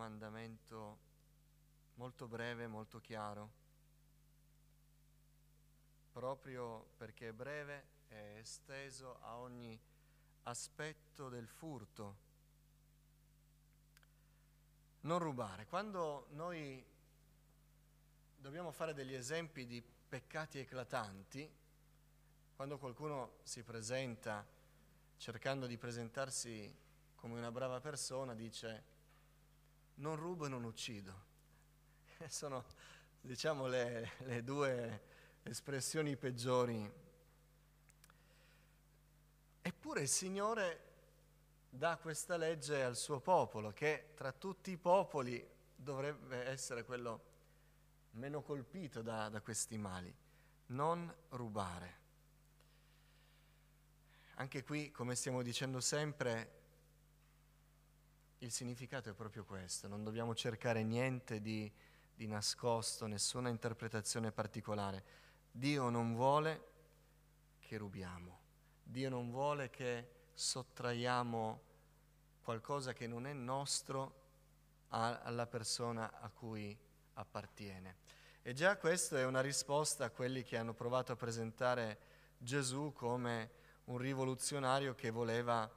comandamento molto breve, molto chiaro, proprio perché è breve e esteso a ogni aspetto del furto. Non rubare. Quando noi dobbiamo fare degli esempi di peccati eclatanti, quando qualcuno si presenta cercando di presentarsi come una brava persona, dice non rubo e non uccido. Sono, diciamo, le, le due espressioni peggiori. Eppure il Signore dà questa legge al suo popolo, che tra tutti i popoli dovrebbe essere quello meno colpito da, da questi mali. Non rubare. Anche qui, come stiamo dicendo sempre, il significato è proprio questo, non dobbiamo cercare niente di, di nascosto, nessuna interpretazione particolare. Dio non vuole che rubiamo, Dio non vuole che sottraiamo qualcosa che non è nostro alla persona a cui appartiene. E già questa è una risposta a quelli che hanno provato a presentare Gesù come un rivoluzionario che voleva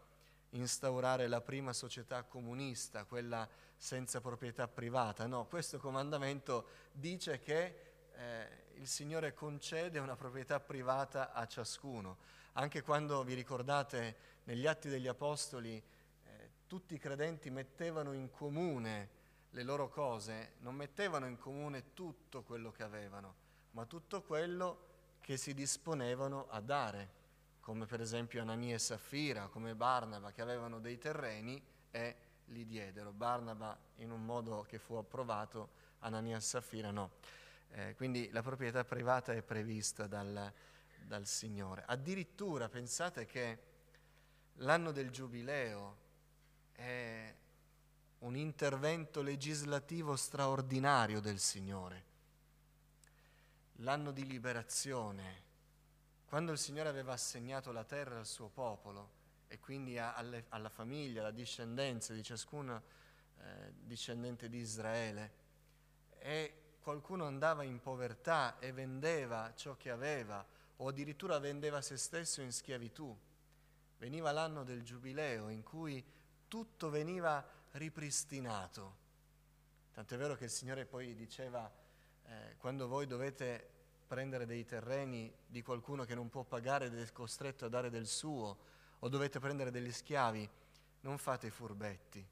instaurare la prima società comunista, quella senza proprietà privata. No, questo comandamento dice che eh, il Signore concede una proprietà privata a ciascuno. Anche quando vi ricordate negli Atti degli Apostoli eh, tutti i credenti mettevano in comune le loro cose, non mettevano in comune tutto quello che avevano, ma tutto quello che si disponevano a dare come per esempio Anania e Saffira, come Barnaba, che avevano dei terreni e li diedero. Barnaba in un modo che fu approvato, Anania e Saffira no. Eh, quindi la proprietà privata è prevista dal, dal Signore. Addirittura pensate che l'anno del Giubileo è un intervento legislativo straordinario del Signore. L'anno di liberazione, quando il Signore aveva assegnato la terra al suo popolo e quindi alle, alla famiglia, alla discendenza di ciascun eh, discendente di Israele, e qualcuno andava in povertà e vendeva ciò che aveva, o addirittura vendeva se stesso in schiavitù, veniva l'anno del giubileo in cui tutto veniva ripristinato. Tant'è vero che il Signore poi diceva, eh, quando voi dovete prendere dei terreni di qualcuno che non può pagare ed è costretto a dare del suo, o dovete prendere degli schiavi, non fate furbetti.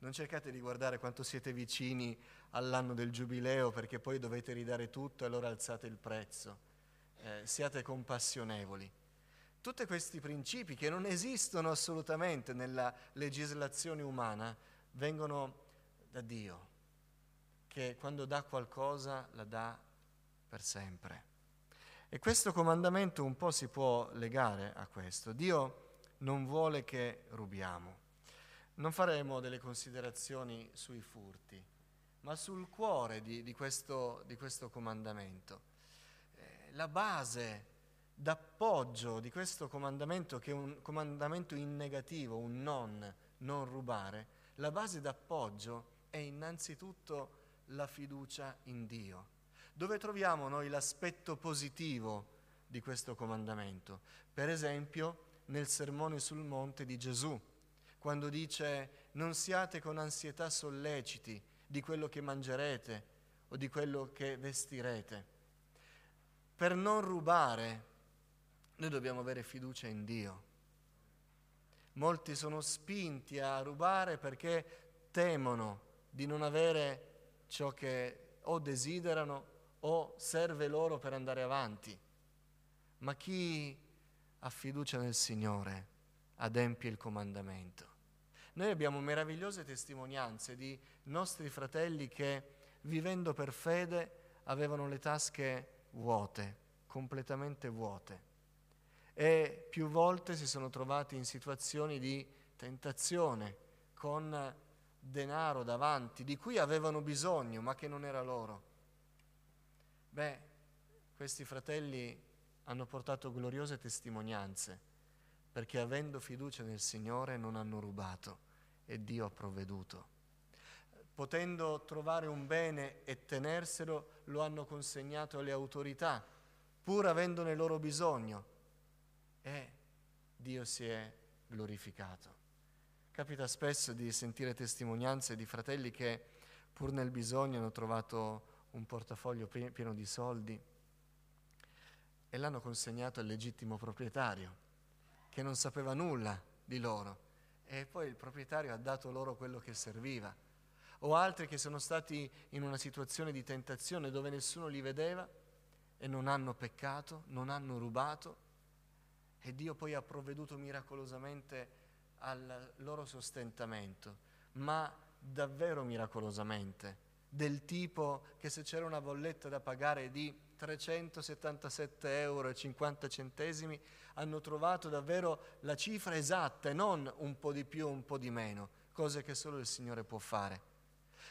Non cercate di guardare quanto siete vicini all'anno del giubileo perché poi dovete ridare tutto e allora alzate il prezzo. Eh, siate compassionevoli. Tutti questi principi che non esistono assolutamente nella legislazione umana vengono da Dio, che quando dà qualcosa la dà per sempre. E questo comandamento un po' si può legare a questo. Dio non vuole che rubiamo. Non faremo delle considerazioni sui furti, ma sul cuore di, di, questo, di questo, comandamento. Eh, la base d'appoggio di questo comandamento, che è un comandamento in negativo, un non, non rubare, la base d'appoggio è innanzitutto la fiducia in Dio. Dove troviamo noi l'aspetto positivo di questo comandamento? Per esempio nel sermone sul monte di Gesù, quando dice non siate con ansietà solleciti di quello che mangerete o di quello che vestirete. Per non rubare noi dobbiamo avere fiducia in Dio. Molti sono spinti a rubare perché temono di non avere ciò che o desiderano o serve loro per andare avanti. Ma chi ha fiducia nel Signore adempie il comandamento. Noi abbiamo meravigliose testimonianze di nostri fratelli che vivendo per fede avevano le tasche vuote, completamente vuote e più volte si sono trovati in situazioni di tentazione con denaro davanti di cui avevano bisogno ma che non era loro. Beh, questi fratelli hanno portato gloriose testimonianze perché avendo fiducia nel Signore non hanno rubato e Dio ha provveduto. potendo trovare un bene e tenerselo, lo hanno consegnato alle autorità, pur avendone loro bisogno. E Dio si è glorificato. Capita spesso di sentire testimonianze di fratelli che pur nel bisogno hanno trovato un portafoglio pieno di soldi e l'hanno consegnato al legittimo proprietario, che non sapeva nulla di loro. E poi il proprietario ha dato loro quello che serviva. O altri che sono stati in una situazione di tentazione dove nessuno li vedeva e non hanno peccato, non hanno rubato, e Dio poi ha provveduto miracolosamente al loro sostentamento, ma davvero miracolosamente, del tipo che se c'era una bolletta da pagare di 377 euro 50 centesimi, hanno trovato davvero la cifra esatta e non un po' di più o un po' di meno, cose che solo il Signore può fare.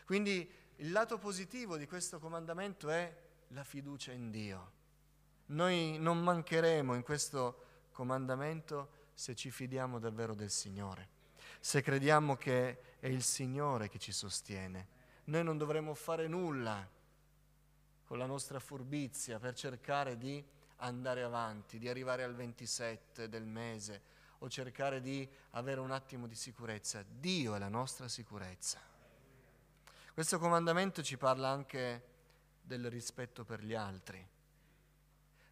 Quindi il lato positivo di questo comandamento è la fiducia in Dio. Noi non mancheremo in questo comandamento se ci fidiamo davvero del Signore, se crediamo che è il Signore che ci sostiene. Noi non dovremo fare nulla con la nostra furbizia per cercare di andare avanti, di arrivare al 27 del mese o cercare di avere un attimo di sicurezza. Dio è la nostra sicurezza. Questo comandamento ci parla anche del rispetto per gli altri,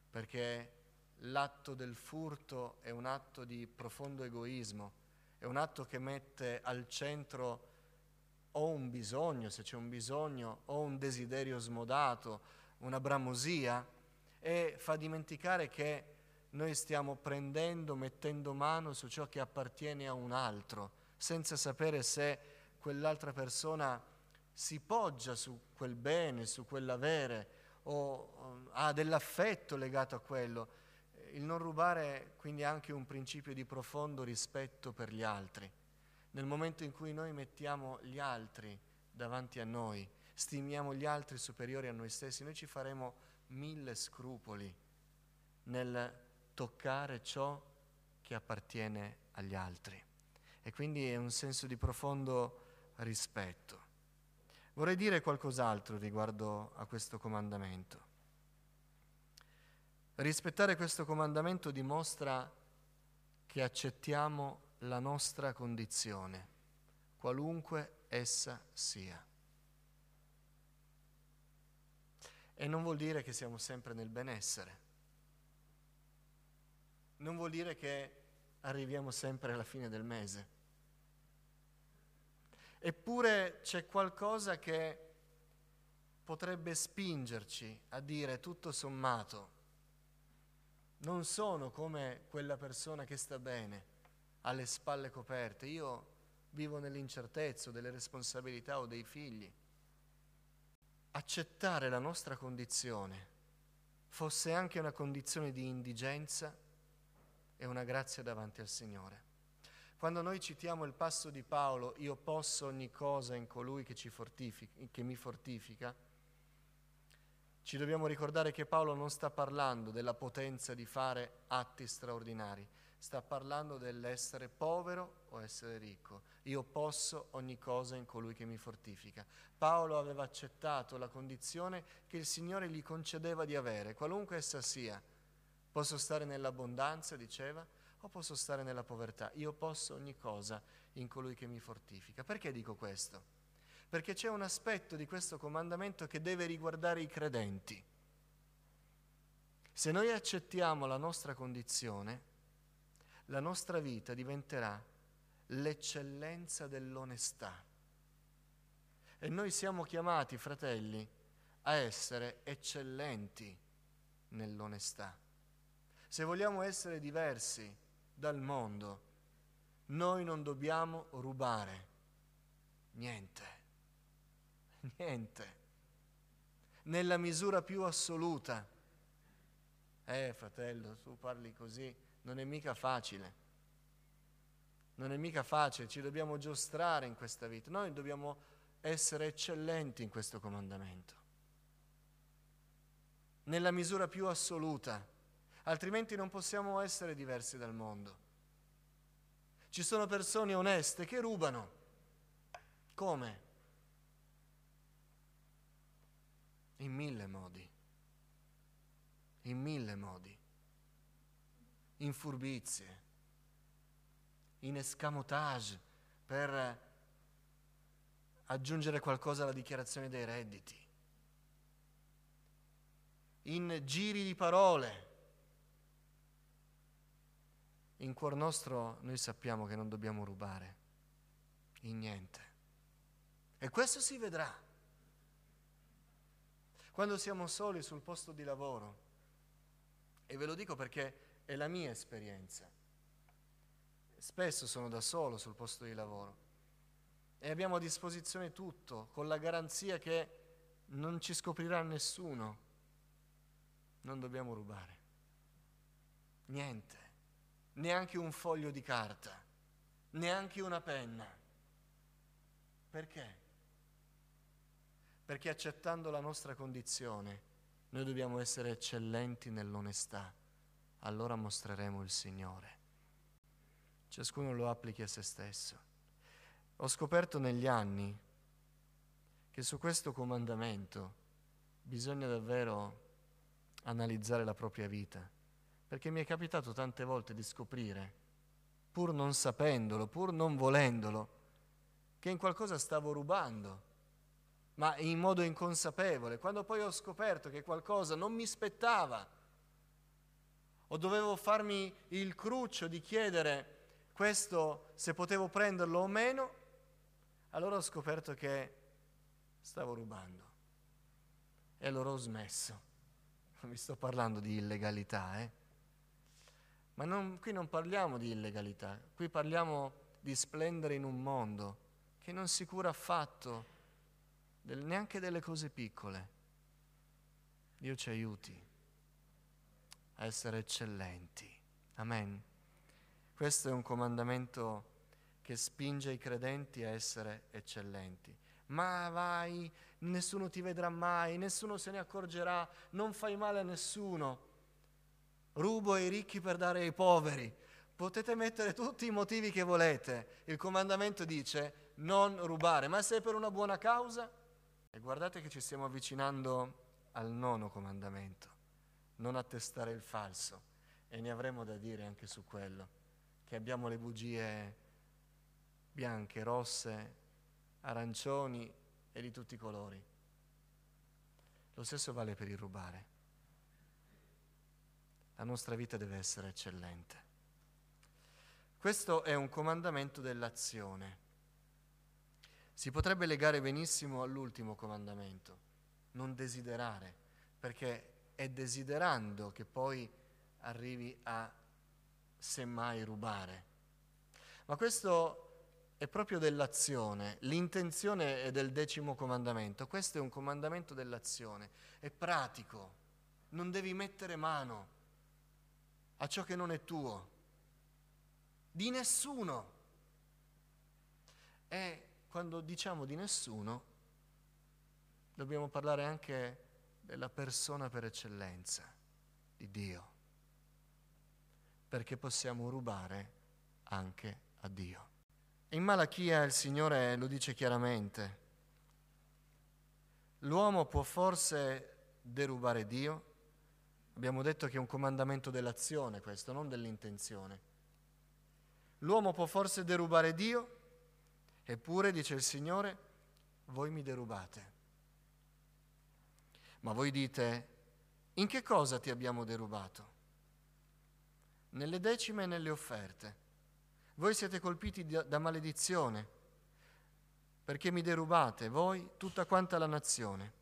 perché l'atto del furto è un atto di profondo egoismo, è un atto che mette al centro o un bisogno, se c'è un bisogno, o un desiderio smodato, una bramosia, e fa dimenticare che noi stiamo prendendo, mettendo mano su ciò che appartiene a un altro, senza sapere se quell'altra persona si poggia su quel bene, su quell'avere, o ha dell'affetto legato a quello. Il non rubare quindi è anche un principio di profondo rispetto per gli altri nel momento in cui noi mettiamo gli altri davanti a noi, stimiamo gli altri superiori a noi stessi, noi ci faremo mille scrupoli nel toccare ciò che appartiene agli altri. E quindi è un senso di profondo rispetto. Vorrei dire qualcos'altro riguardo a questo comandamento. Rispettare questo comandamento dimostra che accettiamo la nostra condizione, qualunque essa sia. E non vuol dire che siamo sempre nel benessere, non vuol dire che arriviamo sempre alla fine del mese. Eppure c'è qualcosa che potrebbe spingerci a dire tutto sommato, non sono come quella persona che sta bene alle spalle coperte, io vivo nell'incertezza delle responsabilità o dei figli. Accettare la nostra condizione, fosse anche una condizione di indigenza, è una grazia davanti al Signore. Quando noi citiamo il passo di Paolo, io posso ogni cosa in colui che, che mi fortifica, ci dobbiamo ricordare che Paolo non sta parlando della potenza di fare atti straordinari, sta parlando dell'essere povero o essere ricco. Io posso ogni cosa in colui che mi fortifica. Paolo aveva accettato la condizione che il Signore gli concedeva di avere, qualunque essa sia. Posso stare nell'abbondanza, diceva, o posso stare nella povertà. Io posso ogni cosa in colui che mi fortifica. Perché dico questo? Perché c'è un aspetto di questo comandamento che deve riguardare i credenti. Se noi accettiamo la nostra condizione, la nostra vita diventerà l'eccellenza dell'onestà. E noi siamo chiamati, fratelli, a essere eccellenti nell'onestà. Se vogliamo essere diversi dal mondo, noi non dobbiamo rubare niente, niente, nella misura più assoluta. Eh, fratello, tu parli così, non è mica facile. Non è mica facile, ci dobbiamo giostrare in questa vita. Noi dobbiamo essere eccellenti in questo comandamento, nella misura più assoluta, altrimenti non possiamo essere diversi dal mondo. Ci sono persone oneste che rubano. Come? In mille modi. In mille modi. In furbizie. In escamotage per aggiungere qualcosa alla dichiarazione dei redditi. In giri di parole. In cuor nostro noi sappiamo che non dobbiamo rubare in niente. E questo si vedrà. Quando siamo soli sul posto di lavoro, e ve lo dico perché è la mia esperienza, spesso sono da solo sul posto di lavoro e abbiamo a disposizione tutto con la garanzia che non ci scoprirà nessuno, non dobbiamo rubare. Niente, neanche un foglio di carta, neanche una penna. Perché? Perché accettando la nostra condizione, noi dobbiamo essere eccellenti nell'onestà. Allora mostreremo il Signore. Ciascuno lo applichi a se stesso. Ho scoperto negli anni che su questo comandamento bisogna davvero analizzare la propria vita, perché mi è capitato tante volte di scoprire, pur non sapendolo, pur non volendolo, che in qualcosa stavo rubando, ma in modo inconsapevole. Quando poi ho scoperto che qualcosa non mi spettava, o dovevo farmi il cruccio di chiedere questo se potevo prenderlo o meno, allora ho scoperto che stavo rubando. E allora ho smesso. Non vi sto parlando di illegalità, eh? Ma non, qui non parliamo di illegalità, qui parliamo di splendere in un mondo che non si cura affatto del, neanche delle cose piccole. Dio ci aiuti a essere eccellenti. Amen. Questo è un comandamento che spinge i credenti a essere eccellenti. Ma vai, nessuno ti vedrà mai, nessuno se ne accorgerà, non fai male a nessuno. Rubo ai ricchi per dare ai poveri. Potete mettere tutti i motivi che volete. Il comandamento dice non rubare, ma se è per una buona causa, e guardate che ci stiamo avvicinando al nono comandamento, non attestare il falso, e ne avremo da dire anche su quello, che abbiamo le bugie bianche, rosse, arancioni e di tutti i colori. Lo stesso vale per il rubare. La nostra vita deve essere eccellente. Questo è un comandamento dell'azione. Si potrebbe legare benissimo all'ultimo comandamento, non desiderare, perché è desiderando che poi arrivi a semmai rubare. Ma questo è proprio dell'azione, l'intenzione è del decimo comandamento, questo è un comandamento dell'azione, è pratico, non devi mettere mano a ciò che non è tuo, di nessuno. È quando diciamo di nessuno, dobbiamo parlare anche della persona per eccellenza, di Dio, perché possiamo rubare anche a Dio. In Malachia il Signore lo dice chiaramente, l'uomo può forse derubare Dio? Abbiamo detto che è un comandamento dell'azione questo, non dell'intenzione. L'uomo può forse derubare Dio? Eppure, dice il Signore, voi mi derubate. Ma voi dite, in che cosa ti abbiamo derubato? Nelle decime e nelle offerte. Voi siete colpiti da maledizione, perché mi derubate, voi, tutta quanta la nazione.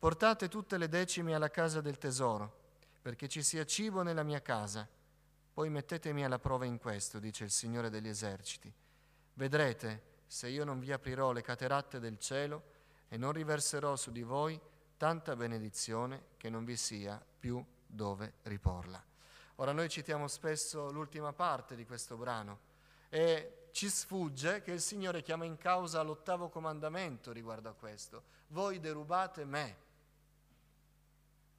Portate tutte le decime alla casa del tesoro, perché ci sia cibo nella mia casa. Poi mettetemi alla prova in questo, dice il Signore degli eserciti. Vedrete se io non vi aprirò le cateratte del cielo e non riverserò su di voi tanta benedizione che non vi sia più dove riporla. Ora noi citiamo spesso l'ultima parte di questo brano e ci sfugge che il Signore chiama in causa l'ottavo comandamento riguardo a questo. Voi derubate me.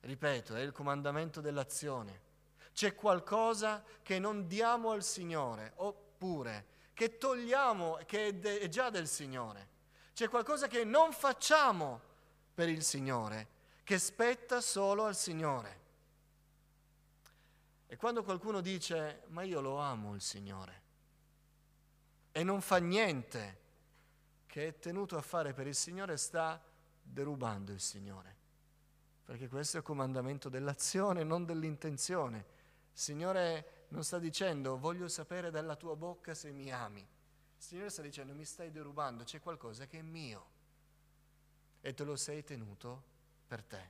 Ripeto, è il comandamento dell'azione. C'è qualcosa che non diamo al Signore, oppure che togliamo, che è già del Signore. C'è qualcosa che non facciamo per il Signore, che spetta solo al Signore. E quando qualcuno dice, ma io lo amo il Signore, e non fa niente che è tenuto a fare per il Signore, sta derubando il Signore. Perché questo è il comandamento dell'azione, non dell'intenzione. Il Signore non sta dicendo voglio sapere dalla tua bocca se mi ami. Il Signore sta dicendo mi stai derubando, c'è qualcosa che è mio e te lo sei tenuto per te.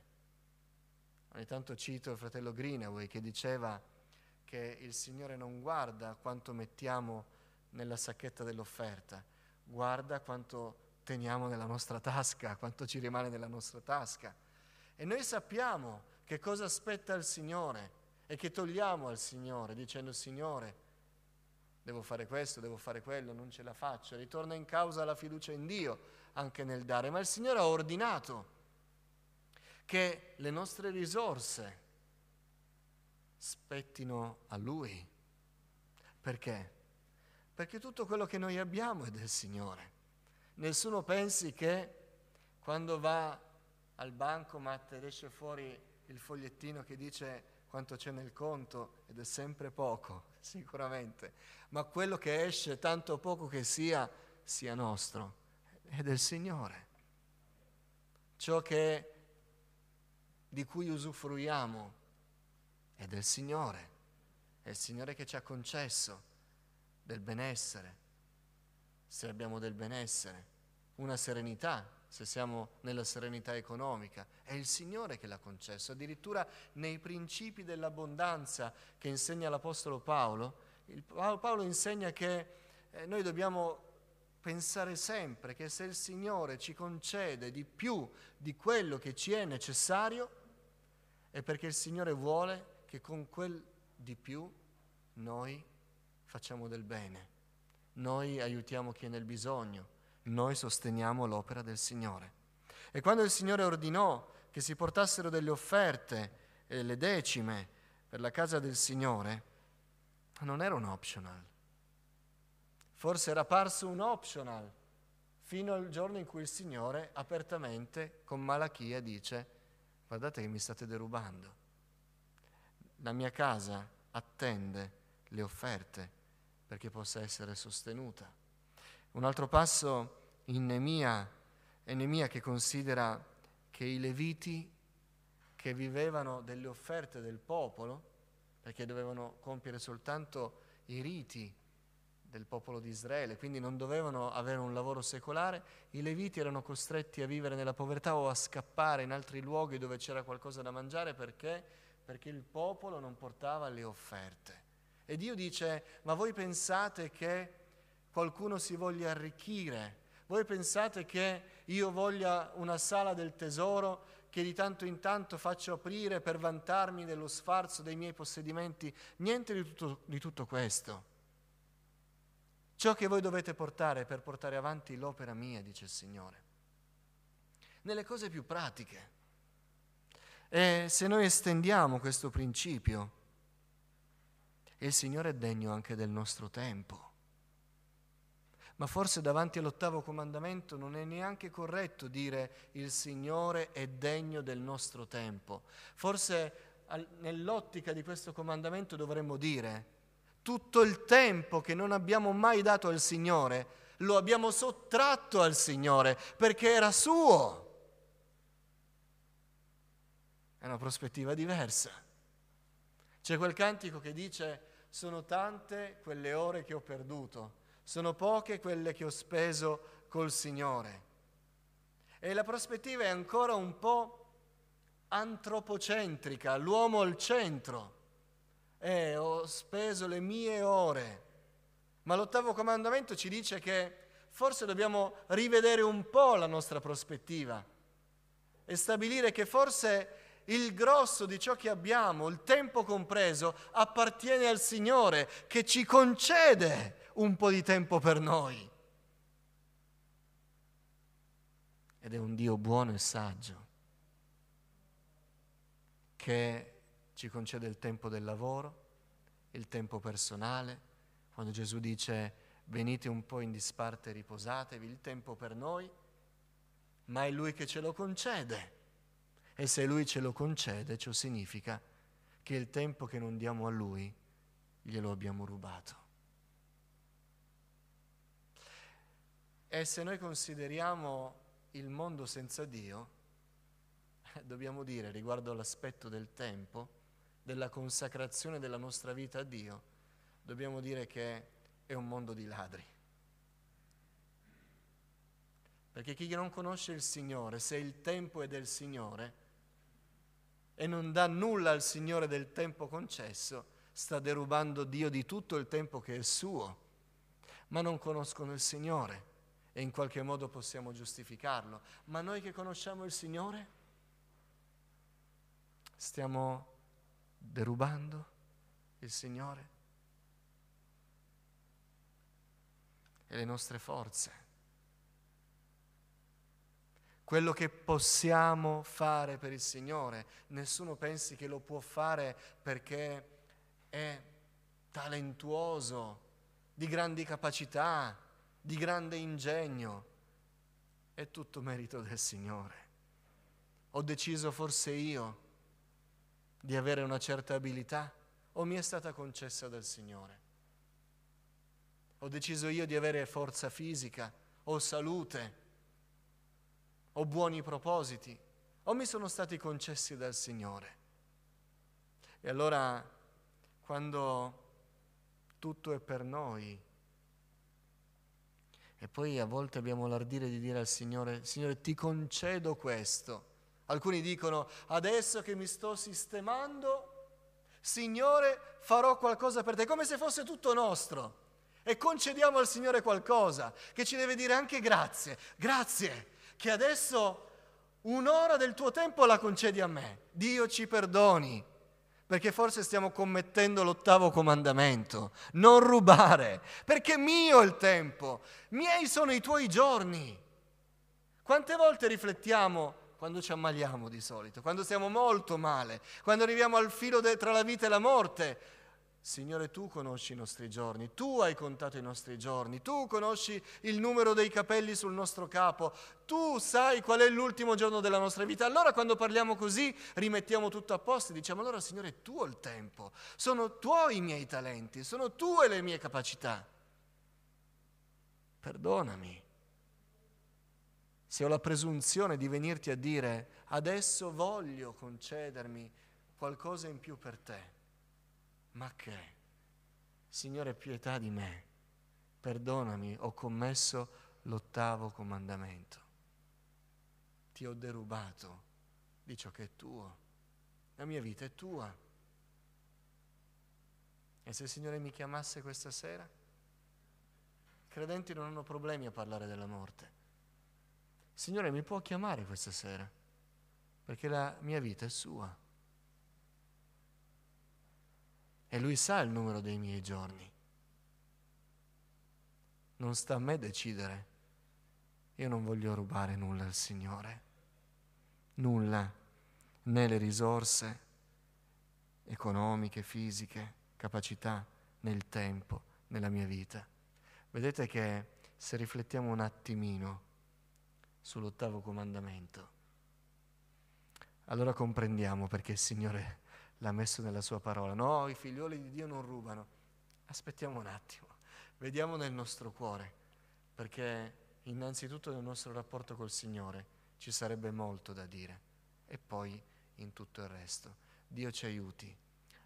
Ogni tanto cito il fratello Greenaway che diceva che il Signore non guarda quanto mettiamo nella sacchetta dell'offerta, guarda quanto teniamo nella nostra tasca, quanto ci rimane nella nostra tasca. E noi sappiamo che cosa aspetta il Signore e che togliamo al Signore dicendo Signore, devo fare questo, devo fare quello, non ce la faccio. Ritorna in causa la fiducia in Dio anche nel dare, ma il Signore ha ordinato che le nostre risorse spettino a Lui. Perché? Perché tutto quello che noi abbiamo è del Signore. Nessuno pensi che quando va al bancomat ed esce fuori il fogliettino che dice quanto c'è nel conto, ed è sempre poco, sicuramente, ma quello che esce, tanto poco che sia, sia nostro, è del Signore. Ciò che, di cui usufruiamo è del Signore, è il Signore che ci ha concesso del benessere, se abbiamo del benessere, una serenità, se siamo nella serenità economica, è il Signore che l'ha concesso. Addirittura nei principi dell'abbondanza che insegna l'Apostolo Paolo, Paolo insegna che eh, noi dobbiamo pensare sempre che se il Signore ci concede di più di quello che ci è necessario, è perché il Signore vuole che con quel di più noi facciamo del bene, noi aiutiamo chi è nel bisogno, noi sosteniamo l'opera del Signore. E quando il Signore ordinò che si portassero delle offerte e le decime per la casa del Signore, non era un optional. Forse era parso un optional fino al giorno in cui il Signore apertamente con Malachia dice guardate che mi state derubando la mia casa attende le offerte perché possa essere sostenuta. Un altro passo in Nemia è Nemia che considera che i leviti che vivevano delle offerte del popolo, perché dovevano compiere soltanto i riti del popolo di Israele, quindi non dovevano avere un lavoro secolare, i leviti erano costretti a vivere nella povertà o a scappare in altri luoghi dove c'era qualcosa da mangiare perché perché il popolo non portava le offerte. E Dio dice, ma voi pensate che qualcuno si voglia arricchire? Voi pensate che io voglia una sala del tesoro che di tanto in tanto faccio aprire per vantarmi dello sfarzo dei miei possedimenti? Niente di tutto, di tutto questo. Ciò che voi dovete portare per portare avanti l'opera mia, dice il Signore, nelle cose più pratiche. E se noi estendiamo questo principio, il Signore è degno anche del nostro tempo. Ma forse davanti all'ottavo comandamento non è neanche corretto dire il Signore è degno del nostro tempo. Forse nell'ottica di questo comandamento dovremmo dire tutto il tempo che non abbiamo mai dato al Signore lo abbiamo sottratto al Signore perché era suo. È una prospettiva diversa. C'è quel cantico che dice sono tante quelle ore che ho perduto, sono poche quelle che ho speso col Signore. E la prospettiva è ancora un po' antropocentrica, l'uomo al centro. Eh, ho speso le mie ore. Ma l'ottavo comandamento ci dice che forse dobbiamo rivedere un po' la nostra prospettiva e stabilire che forse il grosso di ciò che abbiamo, il tempo compreso, appartiene al Signore che ci concede un po' di tempo per noi. Ed è un Dio buono e saggio che ci concede il tempo del lavoro, il tempo personale, quando Gesù dice venite un po' in disparte e riposatevi, il tempo per noi, ma è Lui che ce lo concede E se Lui ce lo concede, ciò significa che il tempo che non diamo a Lui glielo abbiamo rubato. E se noi consideriamo il mondo senza Dio, dobbiamo dire riguardo all'aspetto del tempo, della consacrazione della nostra vita a Dio, dobbiamo dire che è un mondo di ladri. Perché chi non conosce il Signore, se il tempo è del Signore e non dà nulla al Signore del tempo concesso, sta derubando Dio di tutto il tempo che è suo, ma non conoscono il Signore e in qualche modo possiamo giustificarlo. Ma noi che conosciamo il Signore stiamo derubando il Signore e le nostre forze. Quello che possiamo fare per il Signore, nessuno pensi che lo può fare perché è talentuoso, di grandi capacità, di grande ingegno, è tutto merito del Signore. Ho deciso forse io di avere una certa abilità o mi è stata concessa dal Signore? Ho deciso io di avere forza fisica o salute o buoni propositi o mi sono stati concessi dal Signore? E allora quando tutto è per noi, e poi a volte abbiamo l'ardire di dire al Signore, Signore ti concedo questo. Alcuni dicono, adesso che mi sto sistemando, Signore farò qualcosa per te, come se fosse tutto nostro. E concediamo al Signore qualcosa, che ci deve dire anche grazie. Grazie, che adesso un'ora del tuo tempo la concedi a me. Dio ci perdoni perché forse stiamo commettendo l'ottavo comandamento, non rubare, perché mio è il tempo, miei sono i tuoi giorni. Quante volte riflettiamo quando ci ammaliamo di solito, quando stiamo molto male, quando arriviamo al filo de- tra la vita e la morte, Signore, tu conosci i nostri giorni, tu hai contato i nostri giorni, tu conosci il numero dei capelli sul nostro capo, tu sai qual è l'ultimo giorno della nostra vita. Allora quando parliamo così rimettiamo tutto a posto e diciamo allora Signore è tuo il tempo, sono tuoi i miei talenti, sono tue le mie capacità. Perdonami se ho la presunzione di venirti a dire adesso voglio concedermi qualcosa in più per te ma che? Signore, pietà di me, perdonami, ho commesso l'ottavo comandamento. Ti ho derubato di ciò che è tuo. La mia vita è tua. E se il Signore mi chiamasse questa sera? I credenti non hanno problemi a parlare della morte. Signore mi può chiamare questa sera, perché la mia vita è sua e lui sa il numero dei miei giorni. Non sta a me decidere. Io non voglio rubare nulla al Signore, nulla, né le risorse economiche, fisiche, capacità, nel tempo, nella mia vita. Vedete che se riflettiamo un attimino sull'ottavo comandamento, allora comprendiamo perché il Signore l'ha messo nella sua parola. No, i figlioli di Dio non rubano. Aspettiamo un attimo, vediamo nel nostro cuore, perché innanzitutto nel nostro rapporto col Signore ci sarebbe molto da dire e poi in tutto il resto. Dio ci aiuti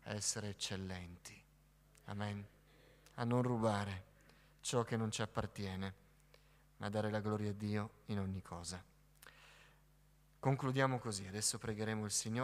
a essere eccellenti. Amen. A non rubare ciò che non ci appartiene, ma a dare la gloria a Dio in ogni cosa. Concludiamo così, adesso pregheremo il Signore.